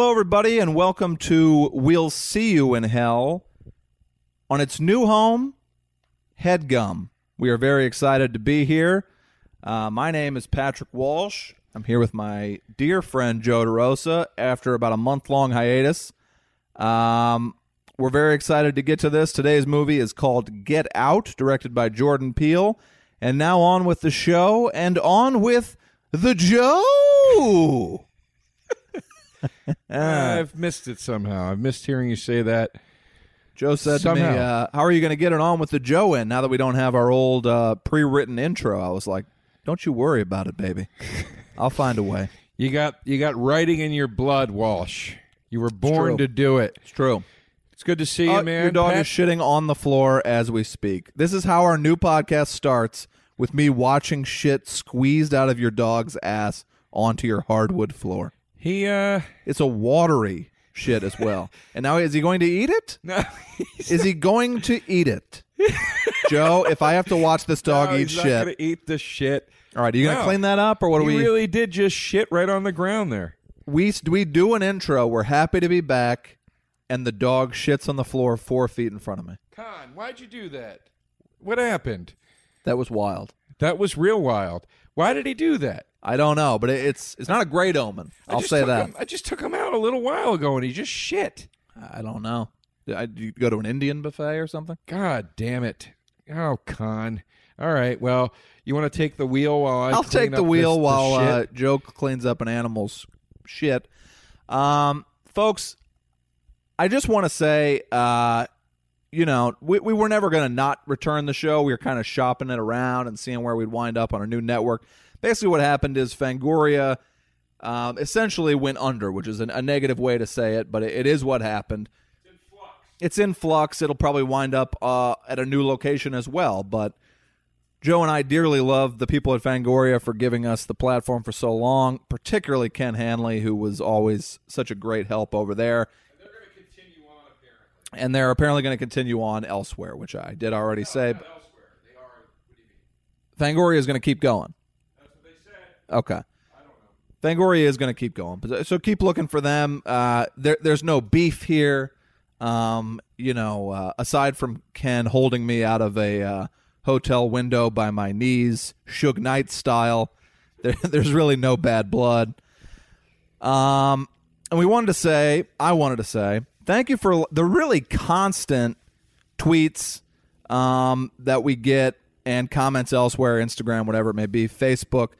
Hello, everybody, and welcome to We'll See You in Hell on its new home, Headgum. We are very excited to be here. Uh, my name is Patrick Walsh. I'm here with my dear friend Joe DeRosa after about a month long hiatus. Um, we're very excited to get to this. Today's movie is called Get Out, directed by Jordan Peele. And now on with the show and on with the Joe. I've missed it somehow. I've missed hearing you say that. Joe said to me, uh, "How are you going to get it on with the Joe in now that we don't have our old uh, pre-written intro?" I was like, "Don't you worry about it, baby. I'll find a way." You got you got writing in your blood, Walsh. You were born to do it. It's true. It's good to see Uh, you, man. your dog Pat- is shitting on the floor as we speak. This is how our new podcast starts with me watching shit squeezed out of your dog's ass onto your hardwood floor. He uh It's a watery shit as well. and now is he going to eat it? no, Is he going to eat it? Joe, if I have to watch this dog no, eat he's not shit, gonna eat the shit. All right, are you gonna No. clean that up, or what do he we? really did just shit right on the ground there. we we do an intro. We're happy to be back, and the dog shits on the floor four feet in front of me. Con, why'd you do that? What happened? That was wild. That was real wild. Why did he do that? I don't know, but it, it's it's not a great omen. I I'll just say took that. him- I just took him out a little while ago, and he just shit. I don't know. Did I, you go to an Indian buffet or something? God damn it. Oh, con. All right. Well, you want to take the wheel while I I'll clean take the up wheel this- while uh, shit? Joe cleans up an animal's shit. Um, folks, I just want to say, uh, you know, we, we were never going to not return the show. We were kind of shopping it around and seeing where we'd wind up on a new network. Basically, what happened is Fangoria um, essentially went under, which is an, a negative way to say it, but it, it is what happened. It's in flux. It'll probably wind up uh, at a new location as well, but. Joe and I dearly love the people at Fangoria for giving us the platform for so long, particularly Ken Hanley, who was always such a great help over there. And they're apparently going to continue on elsewhere, which I did already say. but- Fangoria is going to keep going. Okay. Fangoria is going to keep going, so keep looking for them. Uh, there, there's no beef here. Um, you know, uh, aside from Ken holding me out of a uh, hotel window by my knees, Suge Knight style, there, there's really no bad blood. Um, and we wanted to say, I wanted to say, thank you for the really constant tweets um, that we get and comments elsewhere, Instagram, whatever it may be, Facebook,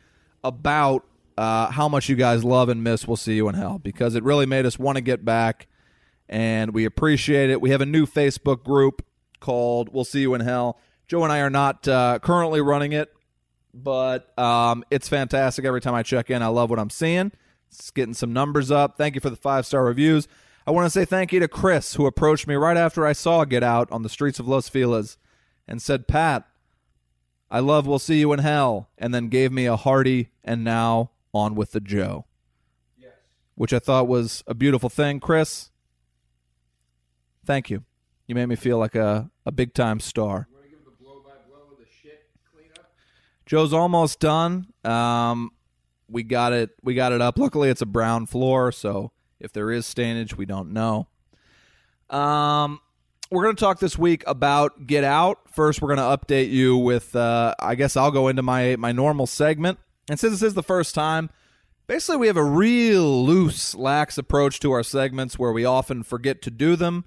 about uh, how much you guys love and miss We'll See You in Hell because it really made us want to get back and we appreciate it. We have a new Facebook group called We'll See You in Hell. Joe and I are not uh, currently running it, but um, it's fantastic. Every time I check in, I love what I'm seeing. It's getting some numbers up. Thank you for the five star reviews. I want to say thank you to Chris, who approached me right after I saw Get Out on the streets of Los Feliz and said, Pat, I love We'll See You in Hell, and then gave me a hearty and now on with the Joe. Yes. Which I thought was a beautiful thing. Chris, thank you. You made me feel like a, a big time star. Joe's almost done. Um, we got it. We got it up. Luckily, it's a brown floor, so if there is stainage, we don't know. Um, we're going to talk this week about Get Out. First, we're going to update you with. Uh, I guess I'll go into my my normal segment, and since this is the first time, basically we have a real loose, lax approach to our segments where we often forget to do them.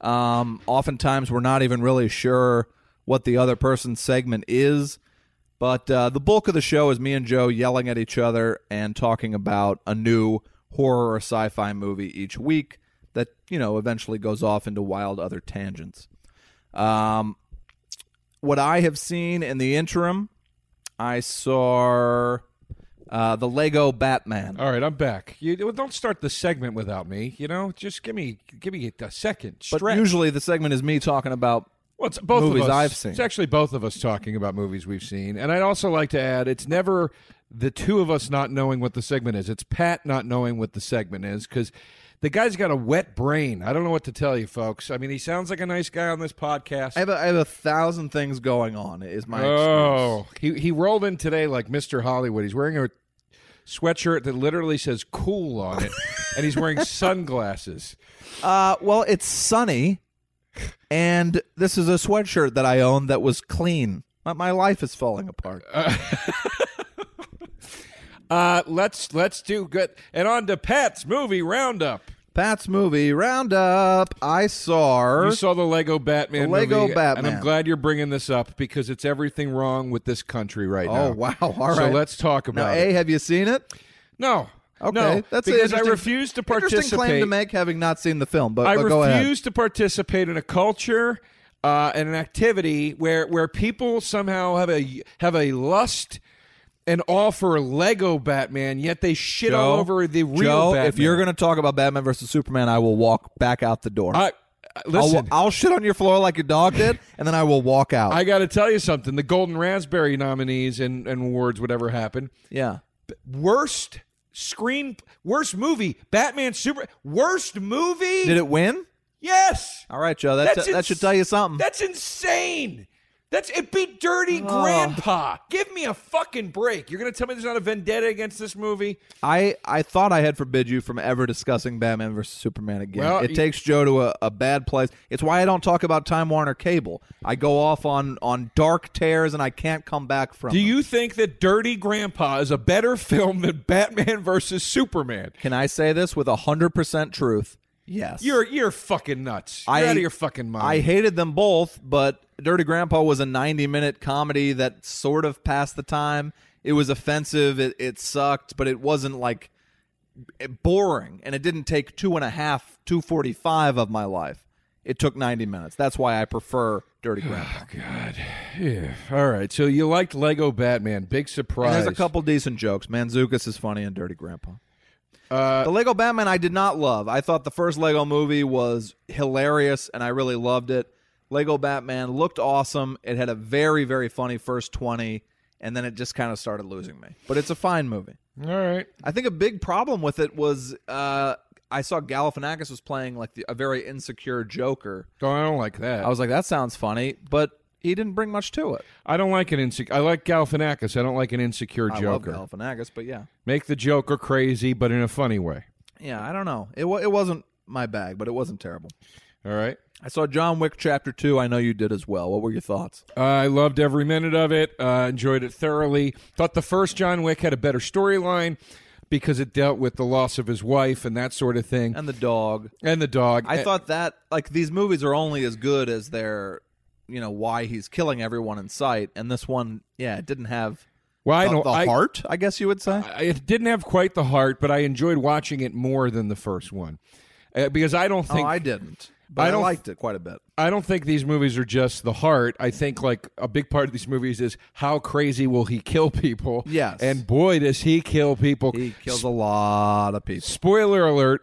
Um, oftentimes, we're not even really sure what the other person's segment is. But uh, the bulk of the show is me and Joe yelling at each other and talking about a new horror or sci fi movie each week that, you know, eventually goes off into wild other tangents. Um, what I have seen in the interim, I saw uh, the Lego Batman. All right, I'm back. You don't start the segment without me. You know, just give me give me a second. Stretch. But usually the segment is me talking about well, it's both movies of us. I've seen. It's actually both of us talking about movies we've seen. And I'd also like to add, it's never the two of us not knowing what the segment is. It's Pat not knowing what the segment is because the guy's got a wet brain. I don't know what to tell you, folks. I mean, he sounds like a nice guy on this podcast. I have a, I have a thousand things going on. Is my excuse. oh, he he rolled in today like Mr. Hollywood. He's wearing a sweatshirt that literally says "cool" on it, and he's wearing sunglasses. Uh, well, it's sunny, and this is a sweatshirt that I own that was clean. My, my life is falling apart. Uh, let's let's do good. And on to Pat's movie roundup. Pat's movie roundup. I saw. You saw the Lego Batman The Lego movie, Batman. and I'm glad you're bringing this up because it's everything wrong with this country right now. oh wow! All right. so let's talk now, about a. it. Have you seen it? No, Okay, no, that's because I refuse to Interesting claim to participate. make, having not seen the film. But, I but go ahead. refuse to participate in a culture uh, and an activity where where people somehow have a have a lust and offer Lego Batman, yet they shit all over the real Joe, Batman. if you're going to talk about Batman versus Superman, I will walk back out the door. I, I'll, listen, I'll shit on your floor like your dog did, and then I will walk out. I got to tell you something. The Golden Raspberry nominees and, and awards, whatever happened, yeah. worst screen, worst movie, Batman Super, worst movie. Did it win? Yes, All right, Joe. That That's that should tell you something. that's insane. That's it. Beat Dirty Oh. Grandpa. Give me a fucking break. You're gonna tell me there's not a vendetta against this movie? I I thought I had forbid you from ever discussing Batman versus Superman again. Well, it y- takes Joe to a, a bad place. It's why I don't talk about Time Warner Cable. I go off on on dark tears and I can't come back from. Do them. you think that Dirty Grandpa is a better film than Batman versus Superman? Can I say this with hundred percent truth? Yes. You're you're fucking nuts. You're I- out of your fucking mind. I hated them both, but Dirty Grandpa was a 90 minute comedy that sort of passed the time. It was offensive. It, it sucked, but it wasn't like boring. And it didn't take two and a half, 245 of my life. It took 90 minutes. That's why I prefer Dirty oh, Grandpa. God. Yeah. All right. So you liked Lego Batman. Big And surprise. there's a couple decent jokes. Mantzoukas is funny in Dirty Grandpa. Uh, The Lego Batman I did not love. I thought the first Lego movie was hilarious and I really loved it. Lego Batman looked awesome. It had a very, very funny first 20, and then it just kind of started losing me. But it's a fine movie. all right. I think a big problem with it was uh, I saw Galifianakis was playing like the, a very insecure Joker. Oh, I don't like that. I was like, that sounds funny, but he didn't bring much to it. I don't like an insecure. I like Galifianakis. I don't like an insecure I Joker. love Galifianakis, but yeah. Make the Joker crazy, but in a funny way. Yeah, I don't know. It, wa- it wasn't my bag, but it wasn't terrible. All right. I saw John Wick Chapter 2. I know you did as well. What were your thoughts? I loved every minute of it. Uh, enjoyed it thoroughly. Thought the first John Wick had a better storyline because it dealt with the loss of his wife and that sort of thing, And the dog. and the dog. I Uh, thought that like these movies are only as good as their, you know, why he's killing everyone in sight. And this one, yeah, it didn't have well, I the, don't. the I, heart. I guess you would say. I- it didn't have quite the heart, but I enjoyed watching it more than the first one uh, because I don't oh, think I didn't. But I I, liked it quite a bit. I don't think these movies are just the heart. I think like a big part of these movies is how crazy will he kill people? Yes. and boy, does he kill people. He kills a lot of people. Spoiler alert: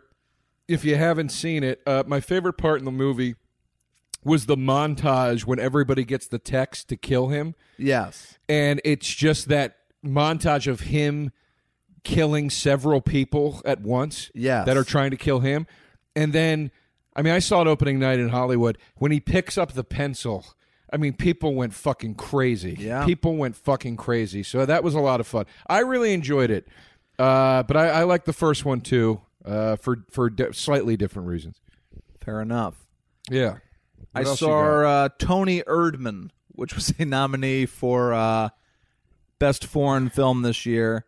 if you haven't seen it, uh, my favorite part in the movie was the montage when everybody gets the text to kill him, Yes. and it's just that montage of him killing several people at once Yes. that are trying to kill him. And then, I mean, I saw it opening night in Hollywood. When he picks up the pencil, I mean, people went fucking crazy. Yeah. People went fucking crazy. So that was a lot of fun. I really enjoyed it. Uh, but I, I like the first one too, uh, for for di- slightly different reasons. Fair enough. Yeah. I What saw uh, Toni Erdmann, which was a nominee for uh, best foreign film this year,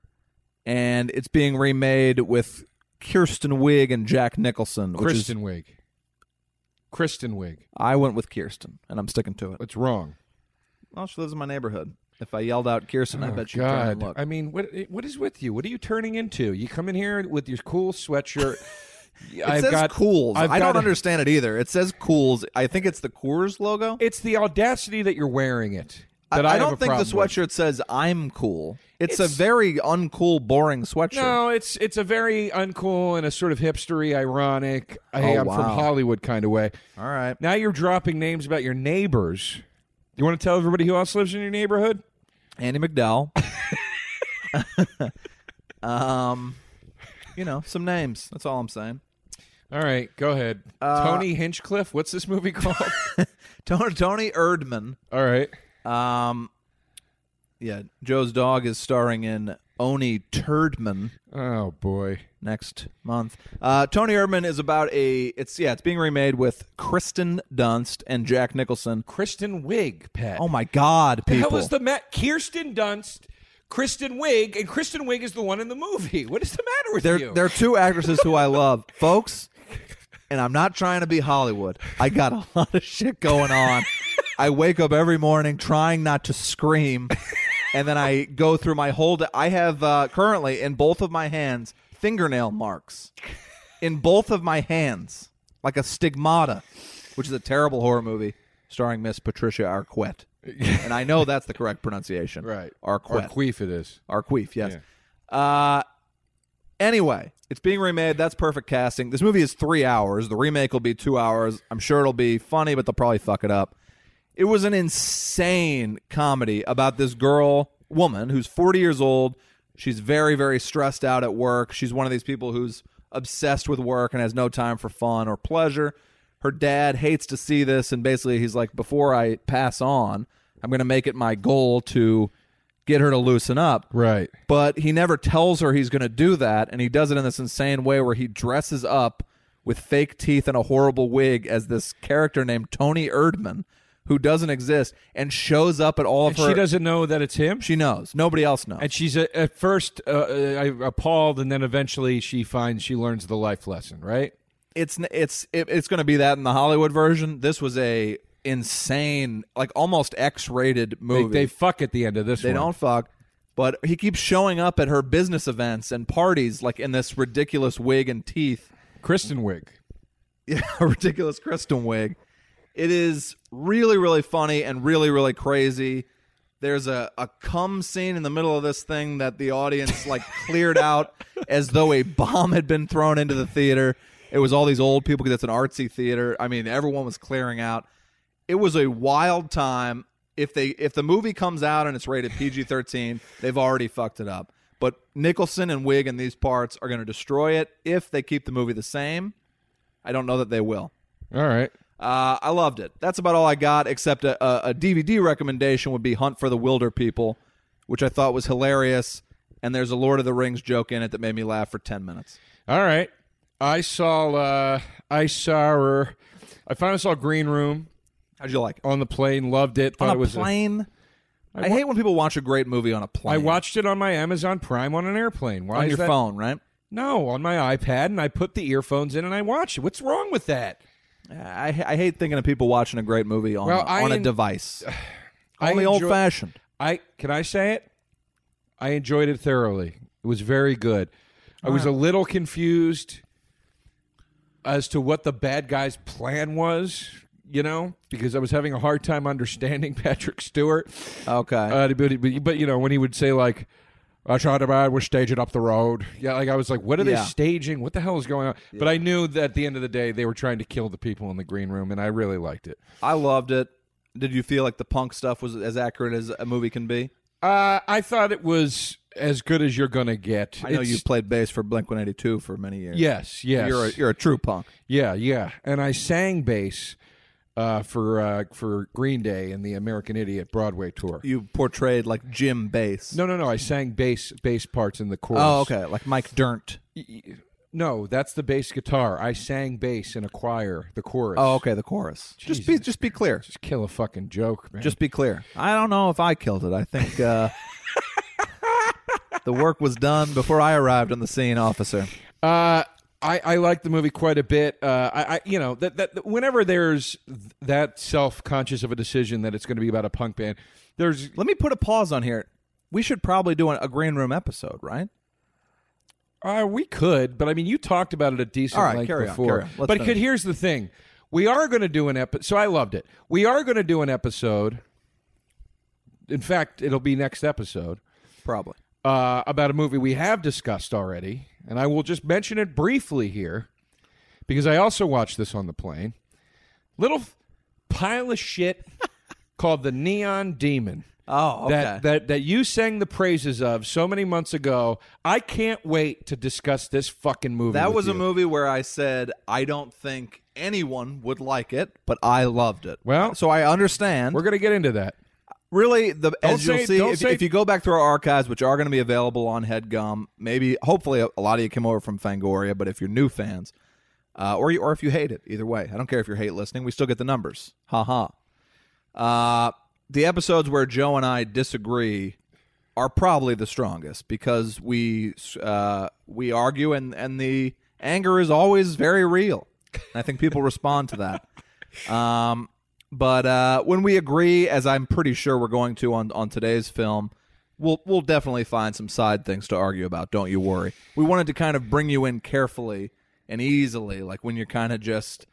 and it's being remade with Kirsten Wiig and Jack Nicholson. Which Kristen Is, Wiig. Kristen Wiig. I went with Kirsten, and I'm sticking to it. What's wrong? Well, she lives in my neighborhood. If I yelled out Kirsten, I Oh, bet she'd turn and look. I mean, what what is with you? What are you turning into? You come in here with your cool sweatshirt. it I've says got Cools. I've I don't got- understand it either. It says Cools. I think it's the Coors logo. It's the audacity that you're wearing it. that I, I, don't think the problem with. sweatshirt says I'm cool. It's, It's- a very uncool, boring sweatshirt. No, it's it's a very uncool and a sort of hipstery, ironic. Hey, Oh, I'm from. Hollywood kind of way. All right. Now you're dropping names about your neighbors. You want to tell everybody who else lives in your neighborhood? Andie MacDowell. um, you know, some names. That's all I'm saying. All right, go ahead. Uh, Tony Hinchcliffe. What's this movie called? Tony, Toni Erdmann. All right. Um, yeah, Joe's dog is starring in Oni Turdman Oh boy. next month. Uh, Toni Erdmann is about a. It's yeah, it's being remade with Kristen Dunst and Jack Nicholson. Kristen Wiig, Pat. Oh my God, the people! hell is the Met? Kirsten Dunst, Kristen Wiig, and Kristen Wiig is the one in the movie. What is the matter with There, you? there are two actresses who I love, folks. And I'm not trying to be Hollywood. I got a lot of shit going on. I wake up every morning trying not to scream, and then I go through my whole. Day. I have uh, currently in both of my hands fingernail marks, in both of my hands, like a stigmata, which is a terrible horror movie starring Miss Patricia Arquette, and I know that's the correct pronunciation. right. Arquette. Arqueef it is. Arqueef, yes. Uh, anyway, it's being remade. That's perfect casting. This movie is three hours. The remake will be two hours. I'm sure it'll be funny, but they'll probably fuck it up. It was an insane comedy about this girl, woman, who's 40 years old. She's very, very stressed out at work. She's one of these people who's obsessed with work and has no time for fun or pleasure. Her dad hates to see this, and basically, he's like, before I pass on, I'm going to make it my goal to get her to loosen up Right. but he never tells her he's going to do that and he does it in this insane way where he dresses up with fake teeth and a horrible wig as this character named Toni Erdmann who doesn't exist and shows up at all And of her she doesn't know that it's him. she knows nobody else knows and she's uh, at first uh, uh, appalled, and then eventually she finds she learns the life lesson. Right. it's it's it, it's going to be that in the Hollywood version this was a insane like almost X-rated movie they fuck at the end of this They one. don't fuck. But he keeps showing up at her business events and parties, like in this ridiculous wig and teeth. Kristen wig. Yeah, a ridiculous Kristen wig. It is really, really funny and really, really crazy. There's a, a cum scene in the middle of this thing that the audience like cleared out as though a bomb had been thrown into the theater. It was all these old people because it's an artsy theater. I mean, everyone was clearing out. It was a wild time. If they if the movie comes out and it's rated PG thirteen, they've already fucked it up. But Nicholson and Wiig in these parts are going to destroy it if they keep the movie the same. I don't know that they will. All right. Uh, I loved it. That's about all I got, except a, a, DVD recommendation would be Hunt for the Wilderpeople, which I thought was hilarious. And there's a Lord of the Rings joke in it that made me laugh for 10 minutes. All right. I saw. Uh, I saw her. I finally saw Green Room How'd you like it? on the plane. Loved it. Thought On it a was. plane? I, hate when people watch a great movie on a plane. I watched it on my Amazon Prime on an airplane. Why on your that? phone, right? No, on my iPad, and I put the earphones in and I watched it. What's wrong with that? I, I hate thinking of people watching a great movie on, Well, a, I on a device. I Only old fashioned. I can I say it? I enjoyed it thoroughly. It was very good. I was a little confused as to what the bad guy's plan was, you know, because I was having a hard time understanding Patrick Stewart. Okay. Uh, but, but, but, you know, when he would say like, "I tried to bad, we're staging up the road," yeah, like I was like, "What are Yeah. they staging? What the hell is going on?" But I knew that at the end of the day, they were trying to kill the people in the green room, and I really liked it. I loved it. Did you feel like the punk stuff was as accurate as a movie can be? Uh, I thought it was as good as you're gonna get. I know It's- you played bass for Blink 182 for many years. Yes, yes. You're a, you're a true punk. yeah, yeah. And I sang bass uh, for uh, for Green Day and the American Idiot Broadway tour. You portrayed like Jim Bass. No, no, no. I sang bass bass parts in the chorus. Oh, okay. Like Mike Dirnt. No, that's the bass guitar. I sang bass in a choir, the chorus. Oh, okay. The chorus. Just be just be clear. Just kill a fucking joke, man. Just be clear. I don't know if I killed it. I think uh, the work was done before I arrived on the scene, officer. Uh, I, I like the movie quite a bit. Uh, I, I you know that, that whenever there's that self conscious of a decision that it's going to be about a punk band, there's Let me put a pause on here. We should probably do a, a green room episode, right? uh, we could, but I mean, you talked about it a decent All right, length carry on, before. carry on. Let's but finish. here's the thing: we are going to do an episode. So I loved it. We are going to do an episode. in fact, it'll be next episode Probably. uh, about a movie we have discussed already, and I will just mention it briefly here because I also watched this on the plane. Little f- pile of shit called the Neon Demon. Oh, okay. That, that that you sang the praises of so many months ago. I can't wait to discuss this fucking movie. That was a movie where I said I don't think anyone would like it, but I loved it. Well, so I understand. We're gonna get into that. Really the as say- you'll see if, say- if you go back through our archives, which are going to be available on HeadGum, maybe hopefully a, a lot of you came over from Fangoria, but if you're new fans, uh, or you, or if you hate it, either way, I don't care if you hate listening, we still get the numbers. Ha ha. Uh, the episodes where Joe and I disagree are probably the strongest because we uh, we argue and and the anger is always very real. And I think people respond to that. Um, but uh, when we agree, as I'm pretty sure we're going to on on today's film, we'll we'll definitely find some side things to argue about. Don't you worry. We wanted to kind of bring you in carefully and easily, like when you're kind of just,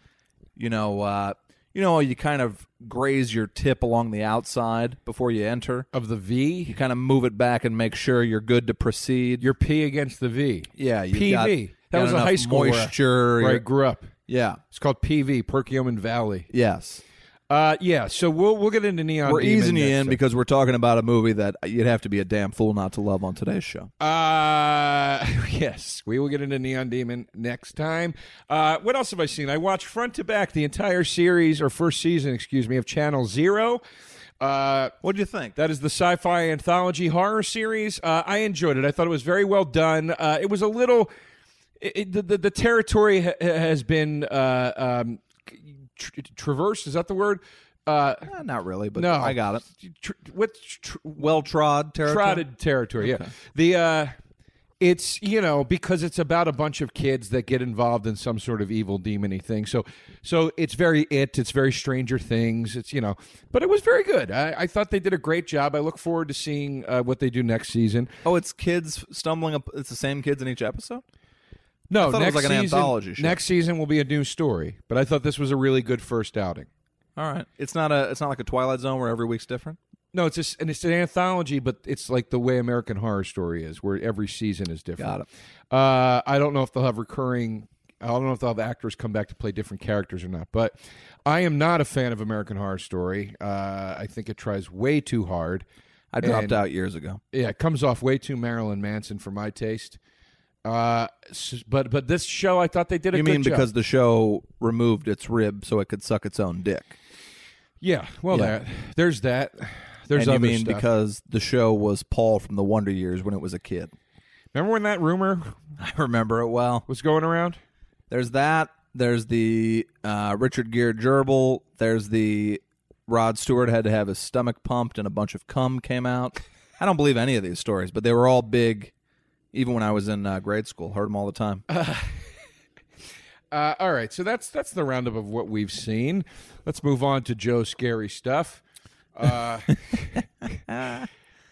you know, uh, you know, you kind of graze your tip along the outside before you enter. Of the V. You kind of move it back and make sure you're good to proceed. your P against the V. yeah, you PV. got- that got was a high school moisture. where I you're- grew up. yeah. It's called PV, Perkiomen Valley. Yes. Uh, yeah. So we'll we'll get into Neon. We're Demon easing you in because we're talking about a movie that you'd have to be a damn fool not to love on today's show. Uh, yes, we will get into Neon Demon next time. Uh, what else have I seen? I watched front to back the entire series or first season, excuse me, of Channel Zero. Uh, What do you think? that is the sci-fi anthology horror series. Uh, I enjoyed it. I thought it was very well done. Uh, it was a little. It, it- the, the the territory ha- has been uh, um, tr- traversed. Is that the word? Uh, Eh, not really, but no, I got it. Tr- what tr- Well trod territory. trotted territory. Yeah, the uh, it's you know because it's about a bunch of kids that get involved in some sort of evil demony thing. So so it's very it. It's very Stranger Things. It's you know, but it was very good. I, I thought they did a great job. I look forward to seeing uh, what they do next season. Oh, it's kids stumbling up. It's the same kids in each episode. No, thought it was next like an season, anthology show. Next season will be a new story, but I thought this was a really good first outing. All right. It's not a. It's not like a Twilight Zone where every week's different. No, it's just, and it's an anthology, but it's like the way American Horror Story is, where every season is different. Got it. Uh, I don't know if they'll have recurring. I don't know if they'll have actors come back to play different characters or not. But I am not a fan of American Horror Story. Uh, I think it tries way too hard. I dropped And- out years ago. Yeah, it comes off way too Marilyn Manson for my taste. Uh, s- but but this show, I thought they did a You good mean job. because the show removed its rib so it could suck its own dick? yeah, well, Yeah. that there's that. There's and you mean stuff. because the show was Paul from the Wonder Years when it was a kid? remember when that rumor I remember it well. was going around? There's that. There's the uh, Richard Gere gerbil. There's the Rod Stewart had to have his stomach pumped and a bunch of cum came out. I don't believe any of these stories, but they were all big. Even when I was in uh, grade school, heard them all the time. Uh, all right, so that's that's the roundup of what we've seen. Let's move on to Joe's scary stuff. Uh,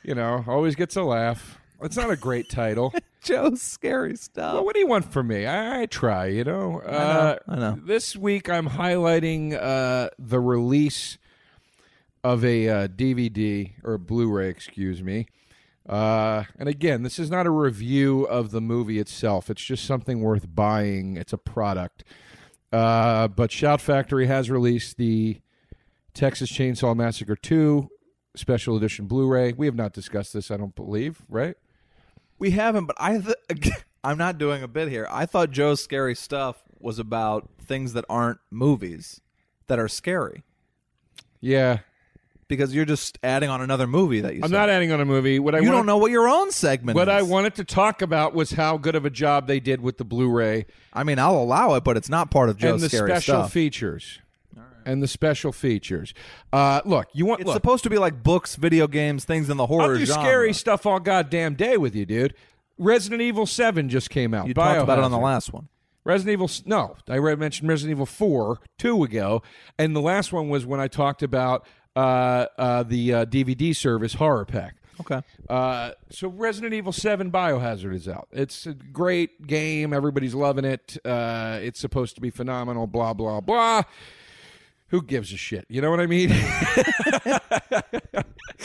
you know, always gets a laugh. It's not a great title. Joe's scary stuff. Well, what do you want from me? I, I try, you know. Uh, I know. This week I'm highlighting uh, the release of a uh, DVD or Blu-ray, excuse me. Uh, and again, this is not a review of the movie itself. It's just something worth buying. It's a product. Uh, but Shout Factory has released the Texas Chainsaw Massacre 2 special edition Blu-ray. We have not discussed this, I don't believe, right? We haven't, but I th- I'm not doing a bit here. I thought Joe's scary stuff was about things that aren't movies that are scary Yeah, because you're just adding on another movie that you. I'm saw. not adding on a movie. What I You wanted, don't know what your own segment. What is. I wanted to talk about was how good of a job they did with the Blu-ray I mean, I'll allow it, but it's not part of Joe's scary stuff. and the special stuff. features. And the special features. Uh, look, you want it's look. supposed to be like books, video games, things in the horror I'll do genre. scary stuff all goddamn day with you, dude. Resident Evil Seven just came out. You talked about it on the last one. Resident Evil. No, I mentioned Resident Evil Four two ago, and the last one was when I talked about uh, uh, the uh, DVD service Horror Pack. Okay. Uh, so Resident Evil 7 Biohazard is out. It's a great game. Everybody's loving it. Uh, it's supposed to be phenomenal, blah, blah, blah. Who gives a shit? You know what I mean?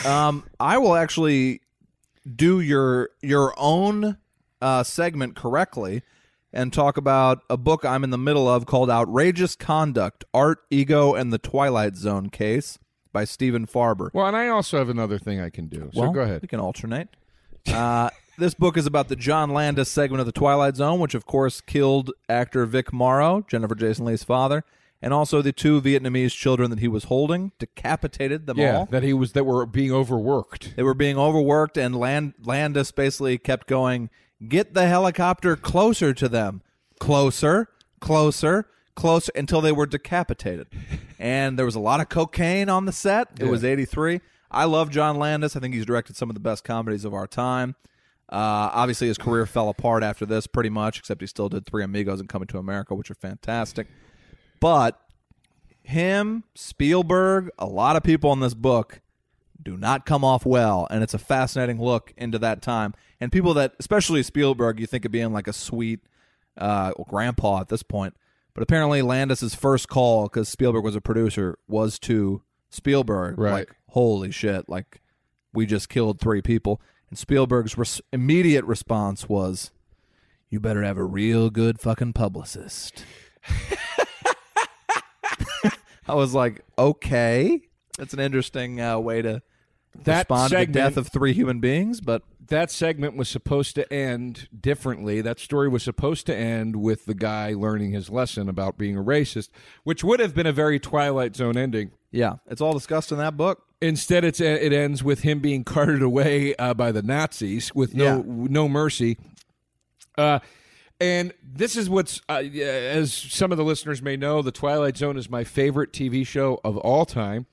Um, I will actually do your your own uh, segment correctly and talk about a book I'm in the middle of called Outrageous Conduct Art, Ego, and the Twilight Zone Case by Stephen Farber. Well, and I also have another thing I can do. So well, go ahead. We can alternate. Uh, this book is about the John Landis segment of the Twilight Zone, which of course killed actor Vic Morrow, Jennifer Jason Leigh's father, and also the two Vietnamese children that he was holding, decapitated them Yeah, all. that he was that were being overworked. They were being overworked, and Land- Landis basically kept going, Get the helicopter closer to them. Closer, closer, closer, until they were decapitated. and there was a lot of cocaine on the set. It Yeah. was 83. I love John Landis. I think he's directed some of the best comedies of our time. Uh, obviously, his career fell apart after this pretty much, except he still did Three Amigos and Coming to America, which are fantastic. But him, Spielberg, a lot of people in this book do not come off well, and it's a fascinating look into that time. And people that, especially Spielberg, you think of being like a sweet uh, grandpa at this point, but apparently Landis's first call, because Spielberg was a producer, was to Spielberg. Right. Like, holy shit! Like, we just killed three people. And Spielberg's res- immediate response was, "You better have a real good fucking publicist." I was like, okay, that's an interesting uh, way to That respond to the death of three human beings. But That segment was supposed to end differently. That story was supposed to end with the guy learning his lesson about being a racist, which would have been a very Twilight Zone ending. yeah, it's all discussed in that book. Instead, it's it ends with him being carted away uh, by the Nazis with no Yeah. no mercy. Uh, and this is what's, uh, as some of the listeners may know, the Twilight Zone is my favorite TV show of all time.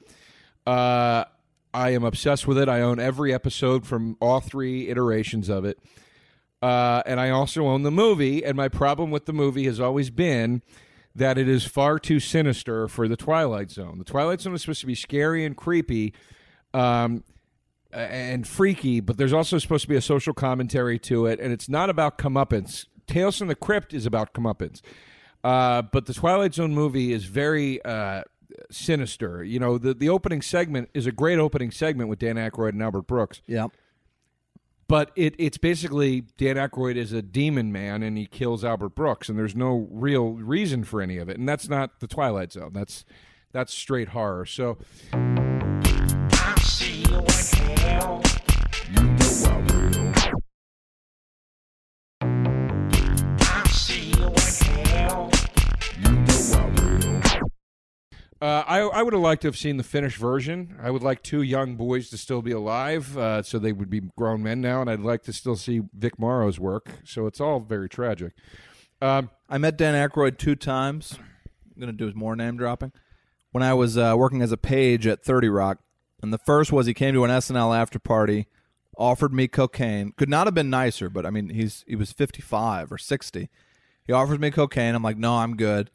Uh, I am obsessed with it. I own every episode from all three iterations of it. Uh, and I also own the movie. And my problem with the movie has always been that it is far too sinister for the Twilight Zone. The Twilight Zone is supposed to be scary and creepy um, and freaky, but there's also supposed to be a social commentary to it. And it's not about comeuppance. Tales from the Crypt is about comeuppance. Uh, but the Twilight Zone movie is very uh, sinister. You know, the, the opening segment is a great opening segment with Dan Aykroyd and Albert Brooks Yeah, but it, it's basically Dan Aykroyd is a demon man and he kills Albert Brooks, and there's no real reason for any of it, and that's not the Twilight Zone. That's that's straight horror. So uh, I I would have liked to have seen the finished version. I would like two young boys to still be alive, uh, so they would be grown men now, and I'd like to still see Vic Morrow's work. So it's all very tragic. Um, I met Dan Aykroyd two times. I'm gonna do more name dropping. When I was uh, working as a page at Thirty Rock, and the first was he came to an SNL after party, offered me cocaine. Could not have been nicer, but I mean he's he was 55 or 60. He offers me cocaine. I'm like, no, I'm good.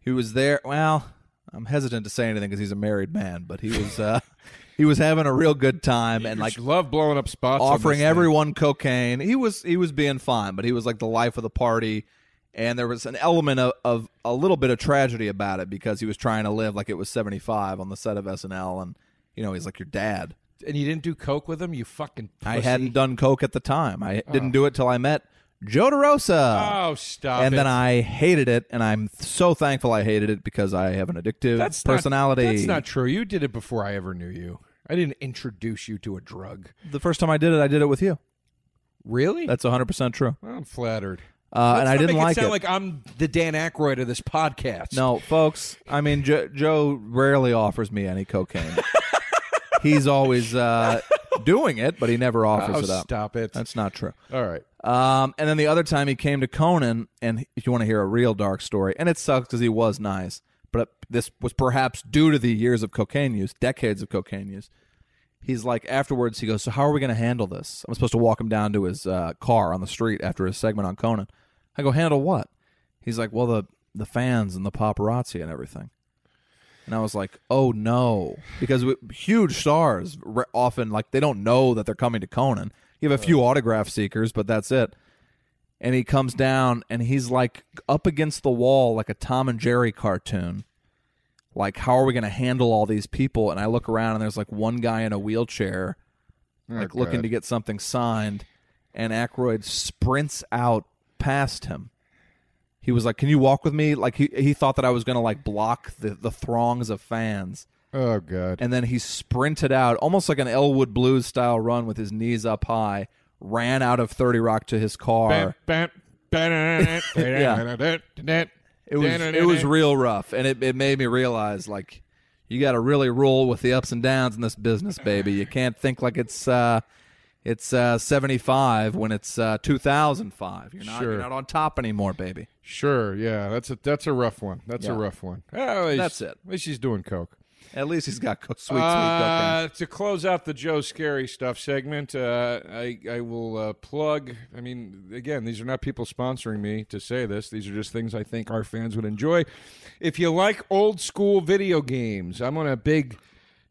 He was there. Well, I'm hesitant to say anything because he's a married man, but he was uh, he was having a real good time and like love blowing up spots, offering this thing. everyone cocaine. He was he was being fine, but he was like the life of the party. And there was an element of, of a little bit of tragedy about it because he was trying to live like it was 75 on the set of SNL. And, you know, he's like your dad. and you didn't do coke with him. You fucking. I hadn't done Coke at the time. I didn't do it till I met Joe DeRosa. Oh, stop! and it. then I hated it. And I'm so thankful I hated it because I have an addictive That's not- personality. that's not true. You did it before I ever knew you. I didn't introduce you to a drug. the first time I did it, I did it with you. Really? That's 100% true. I'm flattered. Uh, and I didn't like it sound it. like I'm the Dan Aykroyd of this podcast. No, folks. I mean, jo- Joe rarely offers me any cocaine. He's always uh, doing it, but he never offers oh, it up. stop it. That's not true. All right. Um, and then the other time he came to Conan, and if you want to hear a real dark story, and it sucks because he was nice, but this was perhaps due to the years of cocaine use, decades of cocaine use. He's like afterwards, he goes, "So how are we going to handle this?" I'm supposed to walk him down to his uh, car on the street after his segment on Conan. I go, "Handle what?" He's like, "Well, the the fans and the paparazzi and everything." And I was like, "Oh no!" Because we, huge stars re- often like they don't know that they're coming to Conan. You have a few autograph seekers, but that's it. And he comes down and he's like up against the wall like a Tom and Jerry cartoon, like how are we going to handle all these people? And I look around and there's like one guy in a wheelchair, oh, like looking God. to get something signed, and Aykroyd sprints out past him. He was like, "Can you walk with me?" Like he he thought that I was going to like block the the throngs of fans. Oh God. And then he sprinted out, almost like an Elwood Blues style run with his knees up high, ran out of 30 Rock to his car. It was it was real rough, and it, it made me realize like you got to really roll with the ups and downs in this business, baby. You can't think like it's uh, it's uh, seventy five when it's uh, two thousand five. You're not Sure. you're not on top anymore, baby. Sure, yeah, that's a that's a rough one. That's a rough one. Well, least- That's it. At least he's doing coke. At least he's got co- sweet sweet Uh, to close out the Joe Scary stuff segment, uh, I I will uh, plug. I mean, again, these are not people sponsoring me to say this. These are just things I think our fans would enjoy. If you like old school video games, I'm on a big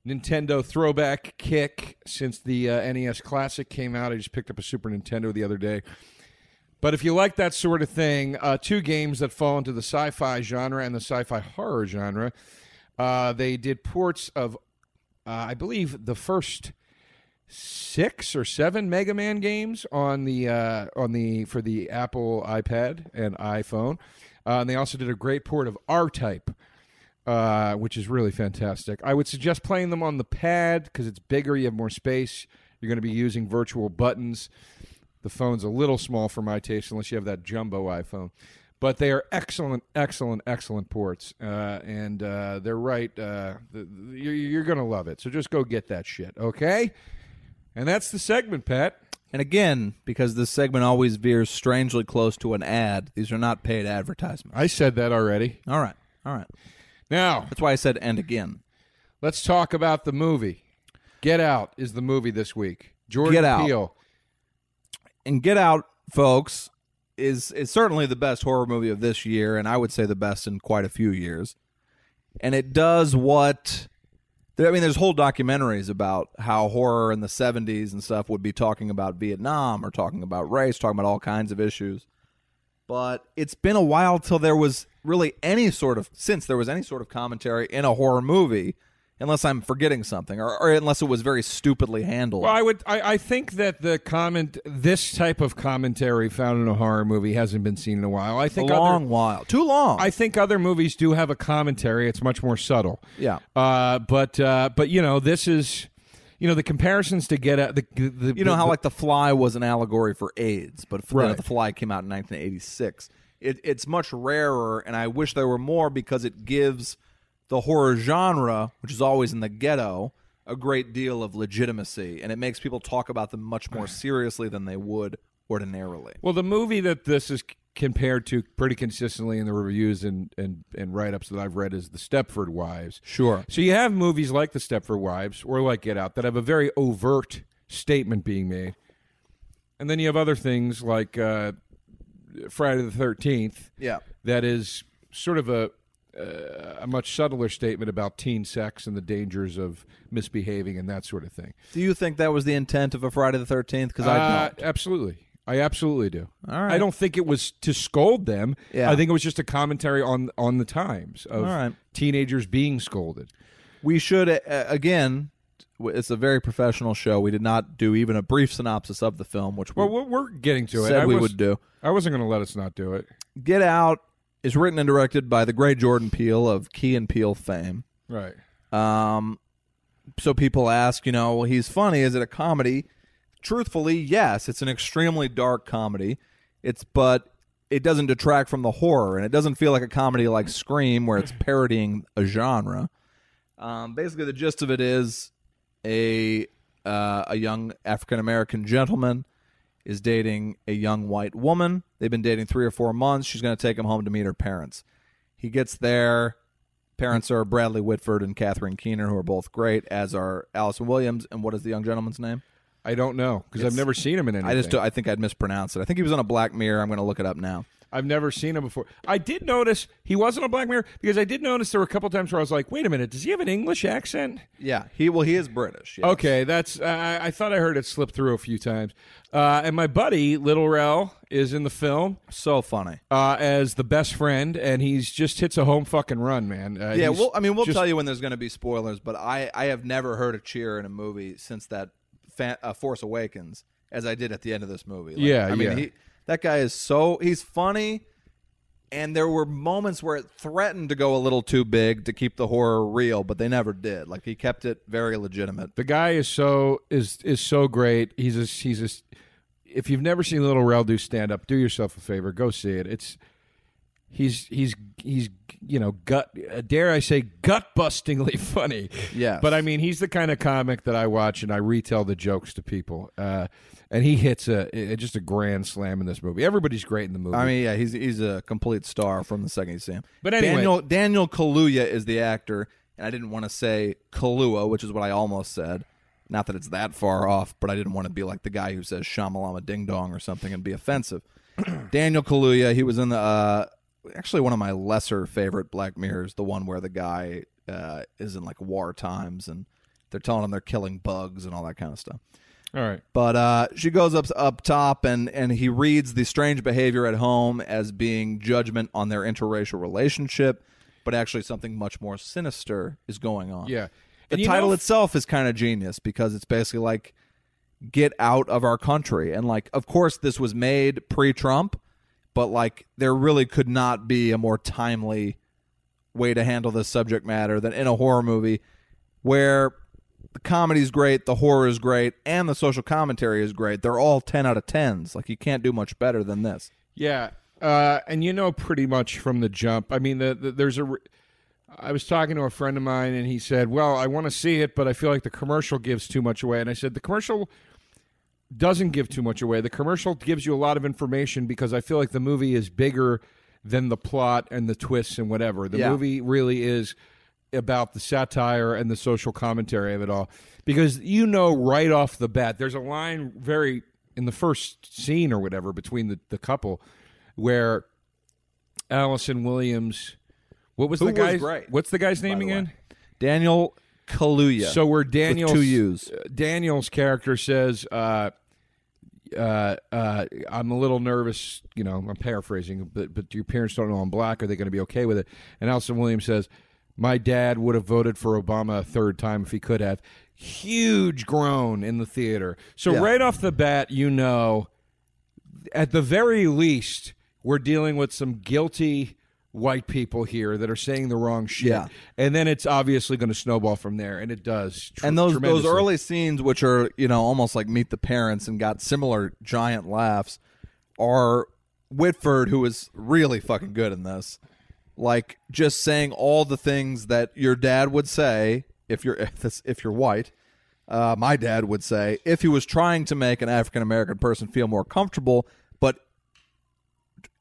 Nintendo throwback kick since the uh, NES Classic came out. I just picked up a Super Nintendo the other day. But if you like that sort of thing, uh, two games that fall into the sci-fi genre and the sci-fi horror genre, uh, they did ports of, uh, I believe, the first six or seven Mega Man games on the uh, on the for the Apple iPad and iPhone, uh, and they also did a great port of R-Type. Uh, which is really fantastic. I would suggest playing them on the pad because it's bigger. You have more space. You're going to be using virtual buttons. The phone's a little small for my taste, unless you have that jumbo iPhone. But they are excellent, excellent, excellent ports, uh, and uh, they're right. Uh, the, the- you're you're going to love it. So just go get that shit, okay? And that's the segment, Pat. And again, because this segment always veers strangely close to an ad, these are not paid advertisements. I said that already. All right, all right. Now That's why I said and again. let's talk about the movie. Get Out is the movie this week. Jordan Get Out. Peele. and Get Out, folks, is is certainly the best horror movie of this year, and I would say the best in quite a few years. And it does what there, I mean, there's whole documentaries about how horror in the '70s and stuff would be talking about Vietnam or talking about race, talking about all kinds of issues. But it's been a while till there was really any sort of since there was any sort of commentary in a horror movie, unless I'm forgetting something, or, or unless it was very stupidly handled. Well, I would. I, I think that the comment, this type of commentary found in a horror movie, hasn't been seen in a while. I think a long other, while, too long. I think other movies do have a commentary. It's much more subtle. Yeah. Uh, but uh, but you know, this is, you know, the comparisons to get at the, the You know the- how like The Fly was an allegory for AIDS, but Right. The Fly came out in 1986. It, it's much rarer, and I wish there were more because it gives the horror genre, which is always in the ghetto, a great deal of legitimacy, and it makes people talk about them much more seriously than they would ordinarily. Well, the movie that this is compared to pretty consistently in the reviews and and, and write ups that I've read is the Stepford Wives. Sure. So you have movies like the Stepford Wives or like Get Out that have a very overt statement being made, and then you have other things like uh, Friday the Thirteenth Yeah. that is sort of a uh, a much subtler statement about teen sex and the dangers of misbehaving and that sort of thing. Do you think that was the intent of a Friday the 13th? Because I Uh, absolutely. I absolutely do. All right. I don't think it was to scold them. Yeah. I think it was just a commentary on on the times of right. teenagers being scolded. We should uh, again. It's a very professional show. We did not do even a brief synopsis of the film, which we we're, we're getting to it. said I we was- would do. I wasn't going to let us not do it. Get Out is written and directed by the great Jordan Peele of Key and Peele fame. Right. Um, so people ask, you know, well, he's funny. Is it a comedy? Truthfully, yes. It's an extremely dark comedy. It's but it doesn't detract from the horror, and it doesn't feel like a comedy like Scream, where it's parodying a genre. Um, basically, the gist of it is a uh, a young African American gentleman is dating a young white woman. They've been dating three or four months. She's going to take him home to meet her parents. He gets there. Parents are Bradley Whitford and Catherine Keener, who are both great, as are Allison Williams. And what is the young gentleman's name? I don't know because I've never seen him in anything. I just I think I'd mispronounce it. I think he was on a Black Mirror. I'm going to look it up now. I've never seen him before. I did notice he wasn't a Black Mirror because I did notice there were a couple times where I was like, "Wait a minute, does he have an English accent?" Yeah, he well he is British. yes. Okay, that's I, I thought I heard it slip through a few times. Uh, and my buddy Little Rel is in the film so funny. uh, as the best friend, and he's just hits a home fucking run, man. Uh, Yeah, he's well, I mean, we'll just- tell you when there's going to be spoilers, but I, I have never heard a cheer in a movie since that fa- uh, Force Awakens as I did at the end of this movie. Like, Yeah, I mean, yeah. he, that guy is so he's funny, and there were moments where it threatened to go a little too big to keep the horror real, but they never did. Like he kept it very legitimate. The guy is so is is so great. He's a he's a. If you've never seen Little Rel do stand up, do yourself a favor, go see it. It's he's he's he's you know gut uh, dare I say gut bustingly funny. Yeah. but I mean he's the kind of comic that I watch and I retell the jokes to people. Uh, and he hits a, a just a grand slam in this movie. Everybody's great in the movie. I mean, yeah, he's he's a complete star from the second you see him. But anyway- Daniel Daniel Kaluuya is the actor, and I didn't want to say Kalua, which is what I almost said. Not that it's that far off, but I didn't want to be like the guy who says Shamalama Ding Dong or something and be offensive. Daniel Kaluuya, he was in the uh, actually one of my lesser favorite Black Mirrors, the one where the guy uh, is in like war times and they're telling him they're killing bugs and all that kind of stuff. all right. But uh, she goes up up top, and and he reads the strange behavior at home as being judgment on their interracial relationship, but actually something much more sinister is going on. Yeah. the And you title know- itself is kind of genius because it's basically like get out of our country, and like of course this was made pre-Trump, but like there really could not be a more timely way to handle this subject matter than in a horror movie where the comedy's great, the horror is great, and the social commentary is great. They're all 10 out of 10s. Like you can't do much better than this. Yeah, uh, and you know pretty much from the jump. I mean, the, the, there's a. re- I was talking to a friend of mine, and he said, "Well, I want to see it, but I feel like the commercial gives too much away." And I said, "The commercial doesn't give too much away. The commercial gives you a lot of information because I feel like the movie is bigger than the plot and the twists and whatever. The Yeah. movie really is about the satire and the social commentary of it all because you know right off the bat there's a line very in the first scene or whatever between the, the couple where Allison Williams what was Who the was guy's what's the guy's name the way. again? Daniel Kaluuya. So where Daniel's two U's. Daniel's character says, uh, uh, uh, "I'm a little nervous." You know, I'm paraphrasing, but but your parents don't know I'm black. Are they going to be okay with it? And Allison Williams says, "My dad would have voted for Obama a third time if he could have." Huge groan in the theater. So Yeah. right off the bat, you know, at the very least, we're dealing with some guilty white people here that are saying the wrong shit. Yeah. And then it's obviously going to snowball from there, and it does. tr- and those those early scenes, which are you know almost like Meet the Parents and got similar giant laughs, are Whitford, who is really fucking good in this. Like just saying all the things that your dad would say if you're if, this, if you're white. Uh, my dad would say if he was trying to make an African American person feel more comfortable,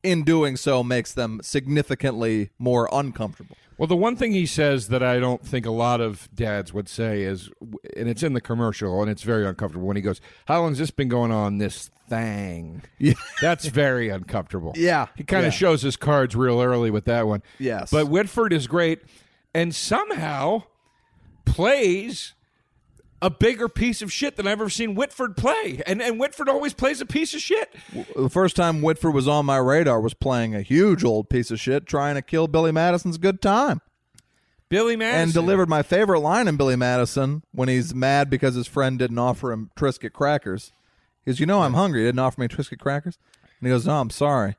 in doing so makes them significantly more uncomfortable. Well, the one thing he says that I don't think a lot of dads would say is, and it's in the commercial, and it's very uncomfortable when he goes, "How long's this been going on? This thing." Yeah. That's very uncomfortable. Yeah. he kind of Yeah. shows his cards real early with that one. Yes. but Whitford is great, and somehow plays a bigger piece of shit than I've ever seen Whitford play, and and Whitford always plays a piece of shit. The first time Whitford was on my radar was playing a huge old piece of shit trying to kill Billy Madison's good time. Billy Madison And delivered my favorite line in Billy Madison when he's mad because his friend didn't offer him Triscuit crackers. He goes, You know, I'm hungry. You didn't offer me Triscuit crackers? And he goes, No, I'm sorry.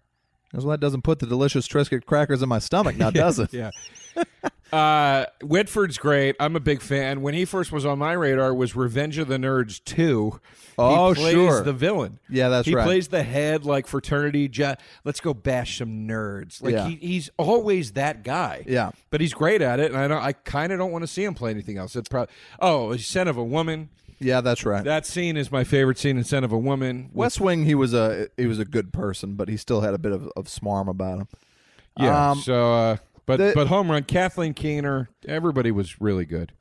He goes, Well, that doesn't put the delicious Triscuit crackers in my stomach now, does it? Yeah. uh, Whitford's great. I'm a big fan. When he first was on my radar, was Revenge of the Nerds 2. Oh, he plays sure. the villain. Yeah, that's he right. He plays the head like fraternity. Ja- Let's go bash some nerds. Like Yeah. he, he's always that guy. Yeah. but he's great at it, and I don't. I kind of don't want to see him play anything else. It's probably oh, Scent of a Woman. Yeah, that's right. That scene is my favorite scene in Scent of a Woman. West Wing, he was a he was a good person, but he still had a bit of, of smarm about him. yeah. Um, so, uh, but the- but home run. Kathleen Keener. Everybody was really good.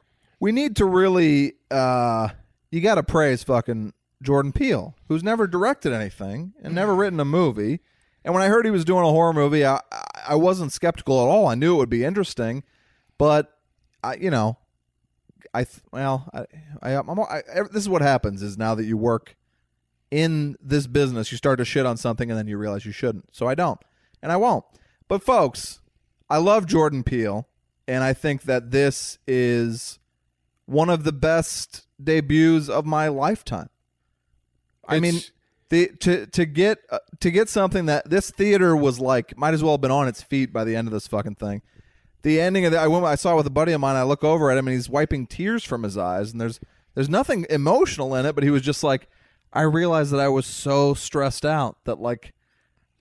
we need to really uh you got to praise fucking Jordan Peele, who's never directed anything and never written a movie And when I heard he was doing a horror movie, I I wasn't skeptical at all. I knew it would be interesting, but I you know, I well I, I, I'm, I this is what happens is now that you work in this business, you start to shit on something and then you realize you shouldn't. So I don't, and I won't. But folks, I love Jordan Peele, and I think that this is one of the best debuts of my lifetime. I mean, the to to get uh, to get something that this theater was like might as well have been on its feet by the end of this fucking thing. The ending of the I went I saw it with a buddy of mine. I look over at him and he's wiping tears from his eyes, and there's there's nothing emotional in it, but he was just like, I realized that I was so stressed out that like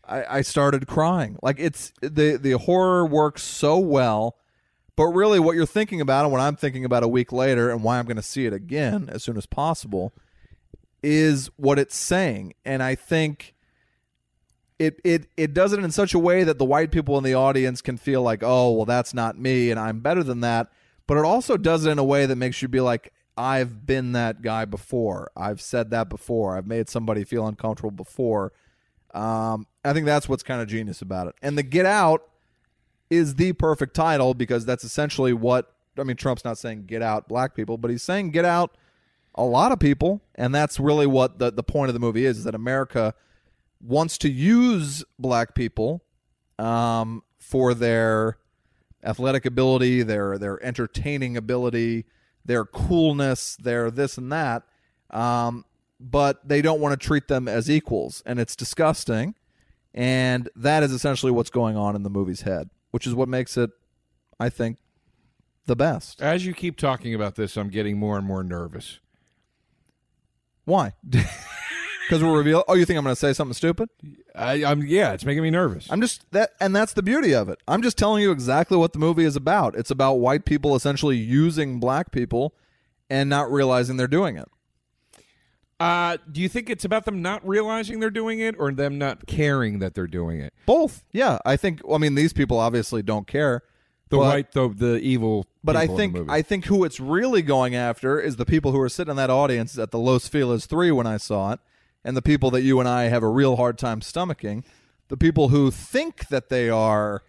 I, I started crying. Like it's the the horror works so well, but really what you're thinking about and what I'm thinking about a week later and why I'm going to see it again as soon as possible is what it's saying. And I think it it it does it in such a way that the white people in the audience can feel like, "Oh, well that's not me and I'm better than that." But it also does it in a way that makes you be like, "I've been that guy before. I've said that before. I've made somebody feel uncomfortable before." Um, I think that's what's kind of genius about it. And the Get Out is the perfect title because that's essentially what I mean. Trump's not saying get out black people, but he's saying get out a lot of people, and that's really what the the point of the movie is: is that America wants to use black people um, for their athletic ability, their their entertaining ability, their coolness, their this and that. Um, but they don't want to treat them as equals, and it's disgusting. And that is essentially what's going on in the movie's head, which is what makes it, I think, the best. As you keep talking about this, I'm getting more and more nervous. Why? Because we're reveal. Oh, you think I'm going to say something stupid? I, I'm yeah, it's making me nervous. I'm just that, and that's the beauty of it. I'm just telling you exactly what the movie is about. It's about white people essentially using black people and not realizing they're doing it. Uh, do you think it's about them not realizing they're doing it, or them not caring that they're doing it? Both. Yeah, I think. I mean, these people obviously don't care. The but, white, the the evil. But I people in the think. I think who it's really going after is the people who are sitting in that audience at the Los Feliz three when I saw it, and the people that you and I have a real hard time stomaching. The people who think that they are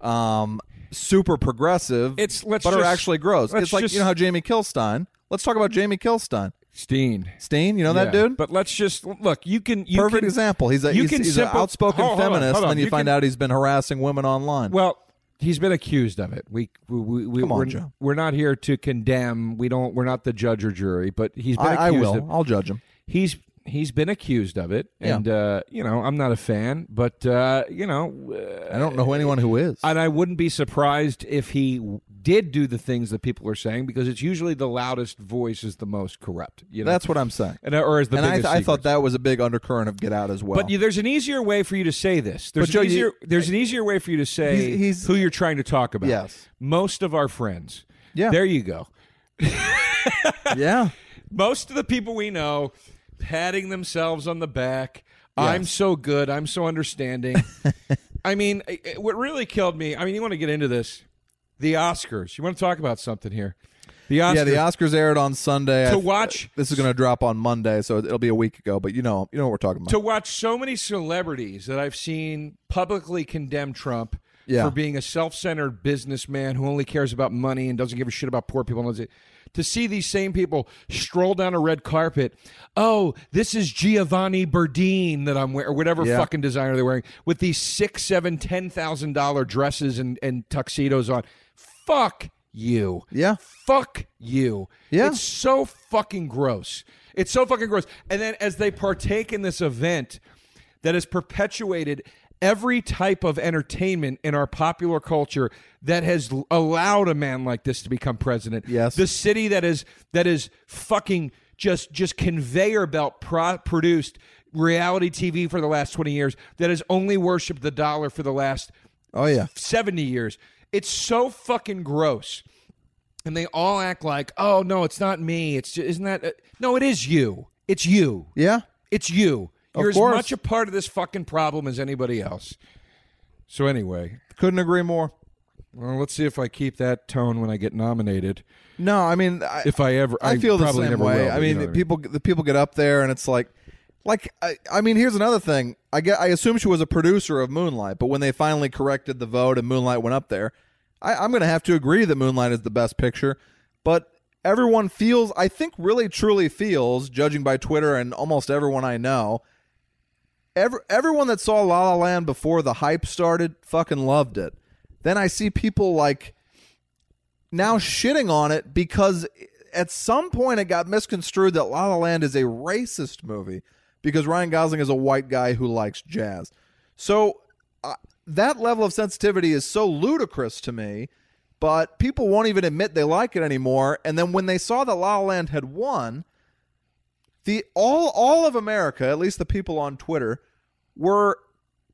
um, super progressive, It's- let's but are actually gross. It's like just- you know how Jamie Kilstein. Let's talk about Jamie Kilstein. Steen. Steen, you know that Yeah, dude? But let's just look. You can. You Perfect can, example. He's a you he's, can he's simple- an outspoken hold hold on, feminist, hold on. and then you, find can- out he's been harassing women online. Well, he's been accused of it. We we we, we Come on, we're, Joe. we're not here to condemn. We don't. We're not the judge or jury. But he's been I, I accused will. of. I'll judge him. He's he's been accused of it, Yeah. and uh, you know I'm not a fan, but uh, you know, uh, I don't know anyone who is. and I wouldn't be surprised if he did do the things that people are saying because it's usually the loudest voice is the most corrupt. You know, That's what I'm saying. and, or is the and I, th- I thought that was a big undercurrent of Get Out as well. But you, there's an easier way for you to say this. There's, Joe, an, you- easier, there's an easier way for you to say He's- he's- who you're trying to talk about. Yes. Most of our friends. Yeah. There you go. yeah, Most of the people we know patting themselves on the back. I'm so good. I'm so understanding. I mean, what really killed me, I mean, you want to get into this. The Oscars. You want to talk about something here? The Oscars. yeah. The Oscars aired on Sunday. To watch- this is going to drop on Monday, so it'll be a week ago. But you know, you know what we're talking about. to watch so many celebrities that I've seen publicly condemn Trump Yeah. for being a self-centered businessman who only cares about money and doesn't give a shit about poor people. and To see these same people stroll down a red carpet, oh, this is Giovanni Bardine that I'm wearing, or whatever Yeah. fucking designer they're wearing, with these six, seven, ten thousand dollar dresses and, and tuxedos on. Fuck you. Yeah. Fuck you. Yeah. It's so fucking gross. It's so fucking gross. And then as they partake in this event that has perpetuated every type of entertainment in our popular culture that has allowed a man like this to become president. Yes. The city that is that is fucking just just conveyor belt pro- produced reality TV for the last 20 years that has only worshiped the dollar for the last oh yeah, 70 years. It's so fucking gross. And they all act like, "Oh no, it's not me. It's just, isn't that uh, No, it is you. It's you. yeah. It's you. Of You're as much a part of this fucking problem as anybody else." So anyway, Couldn't agree more. well, let's see if I keep that tone when I get nominated. No, I mean, I, If I ever, I feel the same way. will, I mean, you know people the people get up there and it's like Like, I, I mean, here's another thing. I get, I assume she was a producer of Moonlight, but when they finally corrected the vote and Moonlight went up there, I, I'm going to have to agree that Moonlight is the best picture. But everyone feels, I think, really truly feels, judging by Twitter and almost everyone I know, every, everyone that saw La La Land before the hype started fucking loved it. Then I see people like now shitting on it because at some point it got misconstrued that La La Land is a racist movie because Ryan Gosling is a white guy who likes jazz. So uh, that level of sensitivity is so ludicrous to me, but people won't even admit they like it anymore. And then when they saw that La La Land had won, the all all of America, at least the people on Twitter, were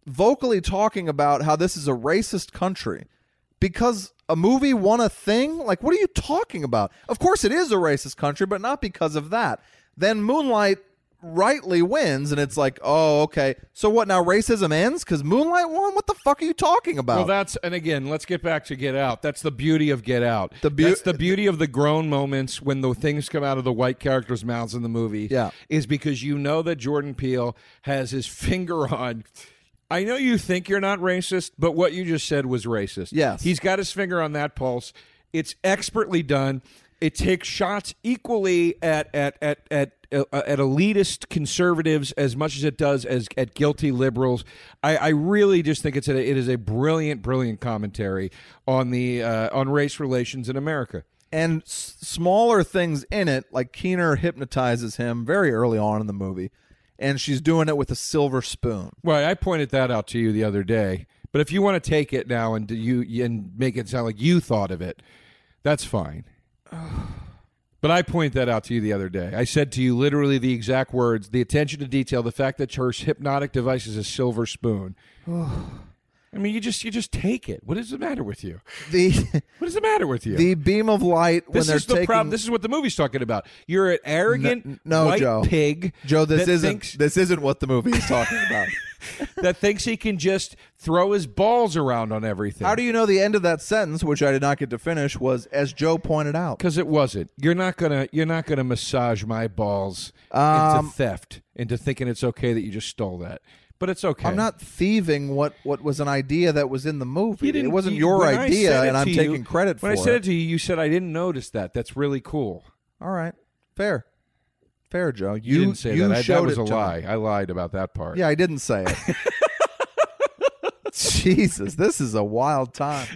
vocally talking about how this is a racist country because a movie won a thing? Like, what are you talking about? Of course, it is a racist country, but not because of that. Then Moonlight rightly wins, and it's like, oh, okay. So what now? Racism ends because Moonlight won? What the fuck are you talking about? Well, that's and again, let's get back to Get Out. That's the beauty of Get Out. The beau- that's the beauty of the grown moments when the things come out of the white characters' mouths in the movie. Yeah. is because you know that Jordan Peele has his finger on. I know you think you're not racist, but what you just said was racist. Yes. he's got his finger on that pulse. It's expertly done. It takes shots equally at at at at at elitist conservatives as much as it does as at guilty liberals. I, I really just think it's a, it is a brilliant, brilliant commentary on the uh, on race relations in America. and s- smaller things in it, like Keener hypnotizes him very early on in the movie, and she's doing it with a silver spoon. Right, I pointed that out to you the other day. But if you want to take it now and do you and make it sound like you thought of it, that's fine. But I point that out to you the other day. I said to you literally the exact words: the attention to detail, the fact that her hypnotic device is a silver spoon. I mean, you just you just take it. What is the matter with you? The What is the matter with you? the beam of light when this they're is the taking problem. This is what the movie's talking about. You're an arrogant N- no, white Joe. pig, Joe. This isn't thinks, this isn't what the movie is talking about. that thinks he can just throw his balls around on everything. How do you know the end of that sentence, which I did not get to finish, was as Joe pointed out? Because it wasn't. You're not gonna. You're not gonna massage my balls Um, into theft, into thinking it's okay that you just stole that. But it's okay. I'm not thieving what what was an idea that was in the movie. You didn't- It wasn't your idea, and I'm you- taking credit for it. When I said it. it to you, you said I didn't notice that. That's really cool. All right, fair, fair, Joe. You, You, didn't say that. I, that was a to me. lie. I lied about that part. Yeah, I didn't say it. Jesus, this is a wild time.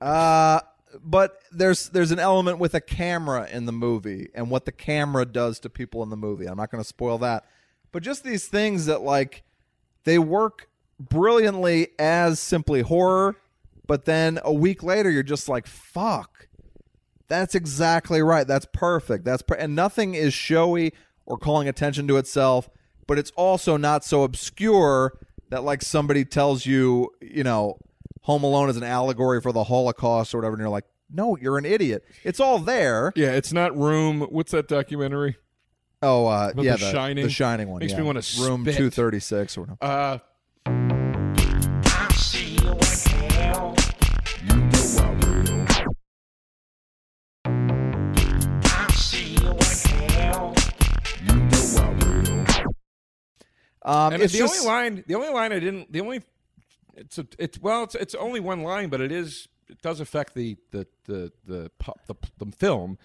Uh, but there's there's an element with a camera in the movie and what the camera does to people in the movie. I'm not going to spoil that. But just these things that like they work brilliantly as simply horror, but then a week later you're just like, "Fuck." That's exactly right. That's perfect. That's per- and nothing is showy or calling attention to itself, but it's also not so obscure that like somebody tells you, you know, Home Alone is an allegory for the Holocaust or whatever, and you're like, no, you're an idiot. It's all there. Yeah, it's not Room. What's that documentary? Oh, uh, yeah, The the Shining? the Shining one. Makes yeah. me room spit. two thirty six or whatever. Uh, I see you hell. You know I will. I see you hell. You know I will. Um, and it's the just only line, the only line I didn't, the only, it's a, it's well, it's it's only one line, but it is, it does affect the the the the pop, the, the film.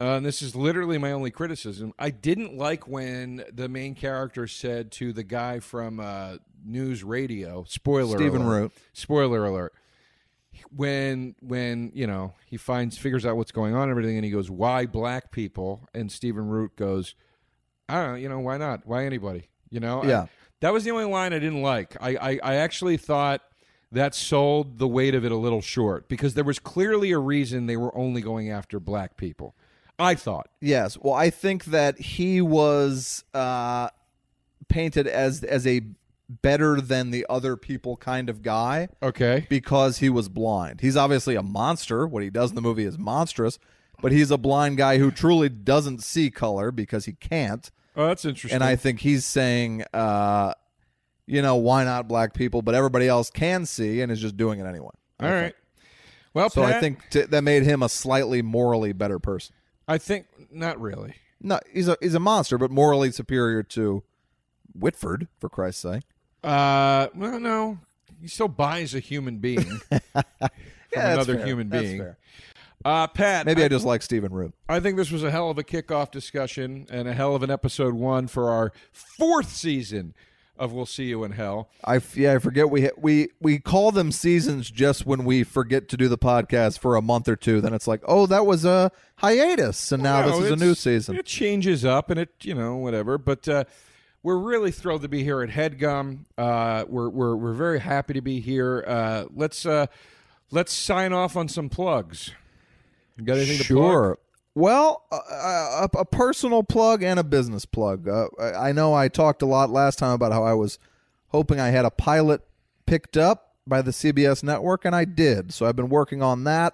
Uh, and this is literally my only criticism. I didn't like when the main character said to the guy from uh, news radio, spoiler Stephen alert, Root. spoiler alert. When when you know he finds figures out what's going on and everything, and he goes, "Why black people?" And Stephen Root goes, I don't know, you know, why not? Why anybody? You know? I- Yeah. that was the only line I didn't like. I, I, I actually thought that sold the weight of it a little short because there was clearly a reason they were only going after black people. I thought. Yes. Well, I think that he was uh, painted as as a better than the other people kind of guy Okay. because he was blind. He's obviously a monster. What he does in the movie is monstrous, but he's a blind guy who truly doesn't see color because he can't. Oh, that's interesting. And I think he's saying, uh, you know, why not black people? But everybody else can see and is just doing it anyway. All right. Well, So I think t- that made him a slightly morally better person. I think not really. No, he's a he's a monster, but morally superior to Whitford, for Christ's sake. Uh, well, no, he still buys a human being from that's another fair. human being. Uh, Pat, Maybe I, I, just like Stephen Root. I think this was a hell of a kickoff discussion and a hell of an episode one for our fourth season of We'll See You in Hell. I yeah, I forget we we we call them seasons just when we forget to do the podcast for a month or two. Then it's like, oh, that was a hiatus, and now No, this is a new season. It changes up and it, you know, whatever. But uh, we're really thrilled to be here at Headgum. Uh, we're, we're, we're very happy to be here. Uh, let's, uh, let's sign off on some plugs. You got anything to plug? Well, uh, a, a personal plug and a business plug. Uh, I I know I talked a lot last time about how I was hoping I had a pilot picked up by the CBS network, and I did. So I've been working on that.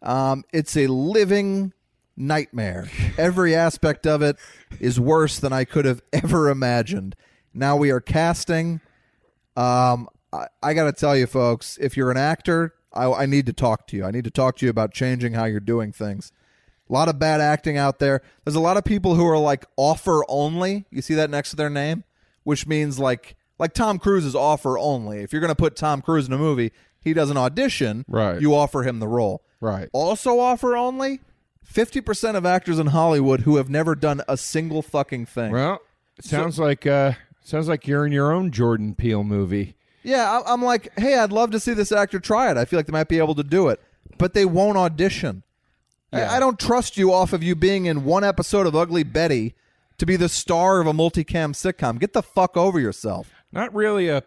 Um, it's a living nightmare. Every aspect of it is worse than I could have ever imagined. Now we are casting. Um, I, I got to tell you, folks, if you're an actor, I, I need to talk to you. I need to talk to you about changing how you're doing things. A lot of bad acting out there. There's a lot of people who are like offer only. You see that next to their name, which means like like Tom Cruise is offer only. If you're going to put Tom Cruise in a movie, he doesn't audition. Right. You offer him the role. Right. Also offer only. Fifty percent of actors in Hollywood who have never done a single fucking thing. Well, it sounds like uh, sounds like you're in your own Jordan Peele movie. Yeah, I- I'm like, hey, I'd love to see this actor try it. I feel like they might be able to do it, but they won't audition. I- Yeah. I, don't trust you off of you being in one episode of Ugly Betty to be the star of a multicam sitcom. Get the fuck over yourself. Not really a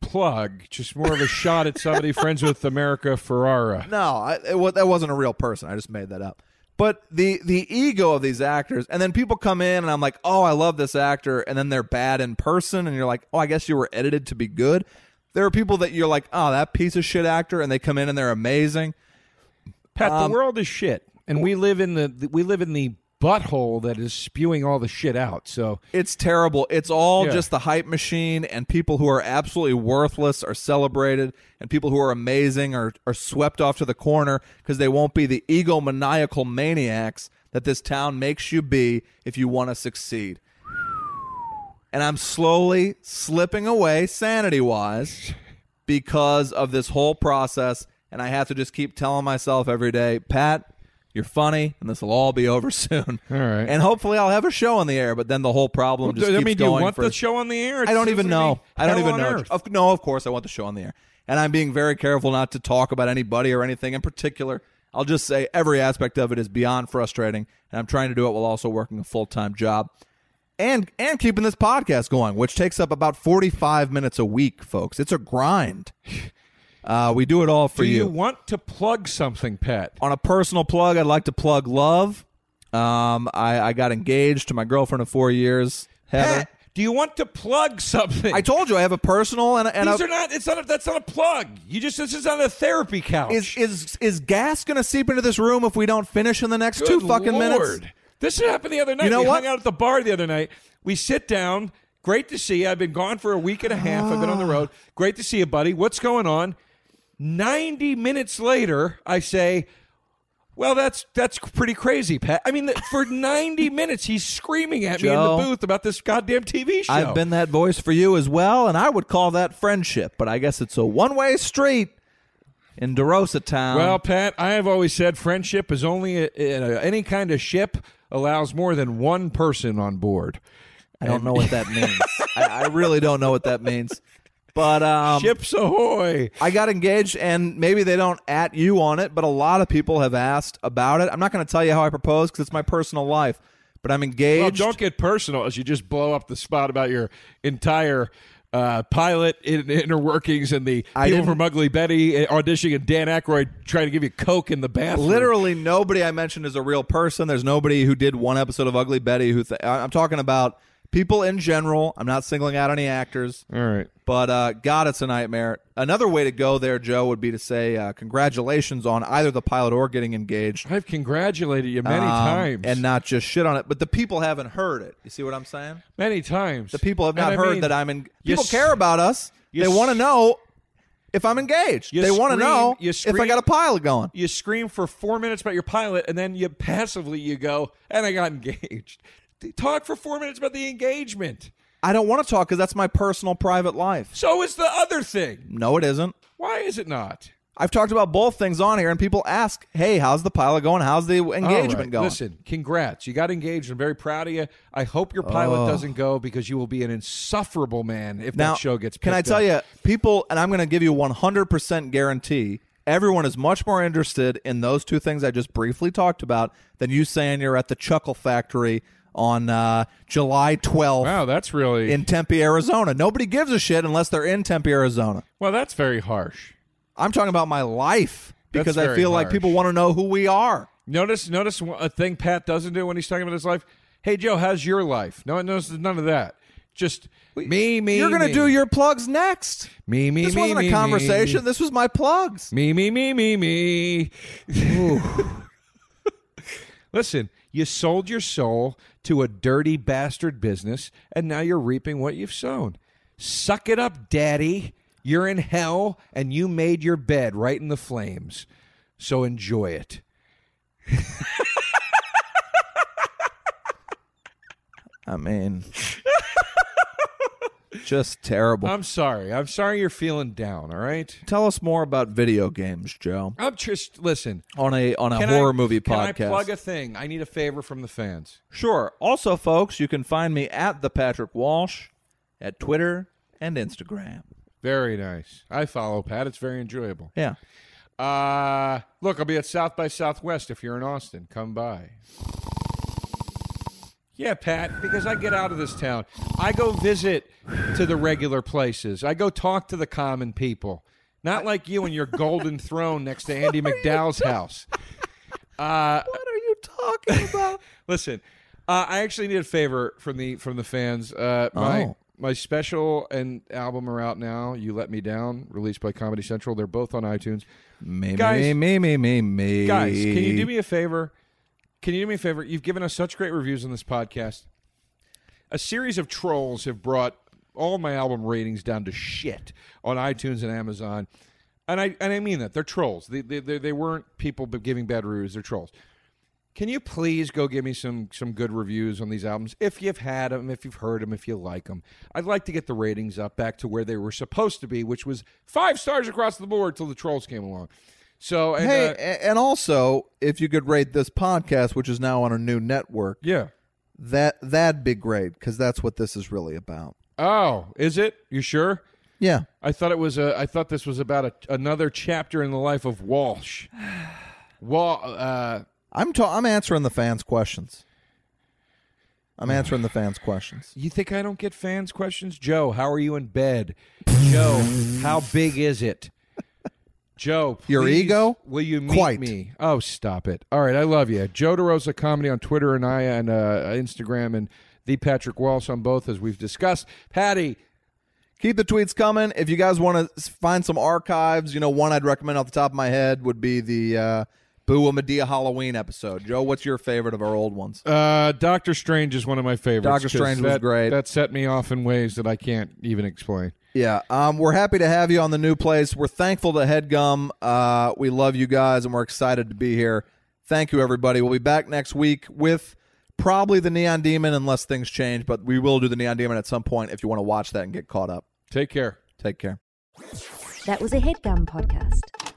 plug, just more of a shot at somebody friends with America Ferrera. No, I, it, that wasn't a real person. I just made that up. But the the ego of these actors, and then people come in, and I'm like, oh, I love this actor, and then they're bad in person, and you're like, oh, I guess you were edited to be good. There are people that you're like, oh, that piece of shit actor, and they come in and they're amazing. Pat, Um, the world is shit, and we live in the we live in the butthole that is spewing all the shit out. So It's terrible. It's all Yeah. just the hype machine, and people who are absolutely worthless are celebrated, and people who are amazing are, are swept off to the corner because they won't be the egomaniacal maniacs that this town makes you be if you want to succeed. And I'm slowly slipping away sanity wise because of this whole process, and I have to just keep telling myself every day, Pat. You're funny, and this will all be over soon. All right. And hopefully, I'll have a show on the air. But then the whole problem just I keeps mean, do you going want for- the show on the air? I don't even know. I don't even know. earth. No, of course I want the show on the air, and I'm being very careful not to talk about anybody or anything in particular. I'll just say every aspect of it is beyond frustrating, and I'm trying to do it while also working a full time job, and and keeping this podcast going, which takes up about 45 minutes a week, folks. It's a grind. Uh, we do it all for you. Do you want to plug something, Pat? on a personal plug, I'd like to plug love. Um, I, I got engaged to my girlfriend of four years, Heather. Pat, do you want to plug something? I told you I have a personal and, a- and These a, are not. It's not. A, that's not a plug. You just. This is not a therapy couch. is is is gas going to seep into this room if we don't finish in the next two Good fucking minutes? Lord. This happened the other night. You know we what? hung out at the bar the other night. We sit down. Great to see you. I've been gone for a week and a half. I've been on the road. Great to see you, buddy. What's going on? 90 minutes later, I say, well, that's that's pretty crazy, Pat. I mean, for 90 minutes, he's screaming at me in the booth about this goddamn TV show. I've been that voice for you as well, and I would call that friendship. But I guess it's a one way street in DeRosa Town. Well, Pat, I have always said friendship is only a, a- any kind of ship allows more than one person on board. I don't know what that means. I, I really don't know what that means. But um, Ships ahoy! I got engaged, and maybe they don't at you on it, but a lot of people have asked about it. I'm not going to tell you how I proposed because it's my personal life. But I'm engaged. Well, don't get personal as you just blow up the spot about your entire uh, pilot in, inner workings and the I people from Ugly Betty uh, auditioning and Dan Aykroyd trying to give you coke in the bathroom. Literally nobody I mentioned is a real person. There's nobody who did one episode of Ugly Betty who th- I'm talking about people in general. I'm not singling out any actors, All right. but uh, God, it's a nightmare. Another way to go there, Joe, would be to say uh, congratulations on either the pilot or getting engaged. I've congratulated you many um, times. and not just shit on it. But the people haven't heard it. You see what I'm saying? many times. The people have And not I heard mean, that I'm in. People s- care about us. They s- want to know. if I'm engaged. You they want to know you if I got a pilot going. You scream for four minutes about your pilot, and then you passively you go, and I got engaged. Talk for four minutes about the engagement. I don't want to talk because that's my personal private life. So is the other thing. No, it isn't. Why is it not? I've talked about both things on here, and people ask, "Hey, how's the pilot going? How's the engagement right, going?" Listen, congrats. You got engaged. I'm very proud of you. I hope your pilot Oh. doesn't go because you will be an insufferable man if now, that show gets picked. can I tell up. you, people, and I'm going to give you 100% guarantee. Everyone is much more interested in those two things I just briefly talked about than you saying you're at the Chuckle Factory on uh, July 12th Wow, that's really in Tempe, Arizona. Nobody gives a shit unless they're in Tempe, Arizona. well. That's very harsh. I'm talking about my life because I feel like people want to know who we are. Notice, notice a thing Pat doesn't do when he's talking about his life. Hey Joe, how's your life? No one knows none of that. Just me, me. You're going to me. do your plugs next. me, me, This me, wasn't me, a conversation. This was my plugs. Me, me, me, me, me. Listen, you sold your soul to a dirty bastard business, and now you're reaping what you've sown. Suck it up, daddy. You're in hell, and you made your bed right in the flames. So enjoy it. I mean, just terrible. I'm sorry. I'm sorry you're feeling down, all right? Tell us more about video games, Joe. I'm just, listen. On a on a horror I, movie can I plug a thing? I need a favor from the fans. sure. Also, folks, you can find me at the Patrick Walsh at Twitter and Instagram. Very nice. I follow Pat. It's very enjoyable. Yeah. Uh, look, I'll be at South by Southwest if you're in Austin. Come by. Yeah, Pat, because I get out of this town. I go visit to the regular places. I go talk to the common people. Not like you and your golden throne next to Andie MacDowell's house. Uh, What are you talking about? listen, uh, I actually need a favor from the from the fans. Uh, my Oh. my special and album are out now. You let me down, released by Comedy Central. They're both on iTunes. Guys- me, me, me, me, me. Guys, can you do me a favor? Can you do me a favor? You've given us such great reviews on this podcast. A series of trolls have brought all my album ratings down to shit on iTunes and Amazon. And I and I mean that. They're trolls. They they, they, weren't people giving bad reviews. They're trolls. Can you please go give me some some good reviews on these albums if you've had them, if you've heard them, if you like them? I'd like to get the ratings up back to where they were supposed to be, which was five stars across the board till the trolls came along. So and, Hey, uh, and also, if you could rate this podcast, which is now on a new network, yeah. that that'd be great because that's what this is really about. Oh, is it? You sure? Yeah. I thought it was a. I thought this was about a, another chapter in the life of Walsh. Wal. Uh, I'm ta- I'm answering the fans' questions. I'm answering the fans' questions. you think I don't get fans' questions, Joe? How are you in bed, Joe? How big is it, Joe? Your ego? Will you meet Quite. me? Oh, stop it! All right, I love you, Joe DeRosa Comedy on Twitter and I and uh, Instagram and the Patrick Walsh on both, as we've discussed. Patty, Keep the tweets coming. If you guys want to find some archives, you know, one I'd recommend off the top of my head would be the uh, Boo Madea Halloween episode. Joe, what's your favorite of our old ones? Uh, Doctor Strange is one of my favorites. Doctor Strange was great. That set me off in ways that I can't even explain. Yeah, um, we're happy to have you on the new place. We're thankful to Headgum. Uh, we love you guys, and we're excited to be here. Thank you, everybody. We'll be back next week with probably the Neon Demon, unless things change. But we will do the Neon Demon at some point if you want to watch that and get caught up. Take care. Take care. That was a headgum podcast.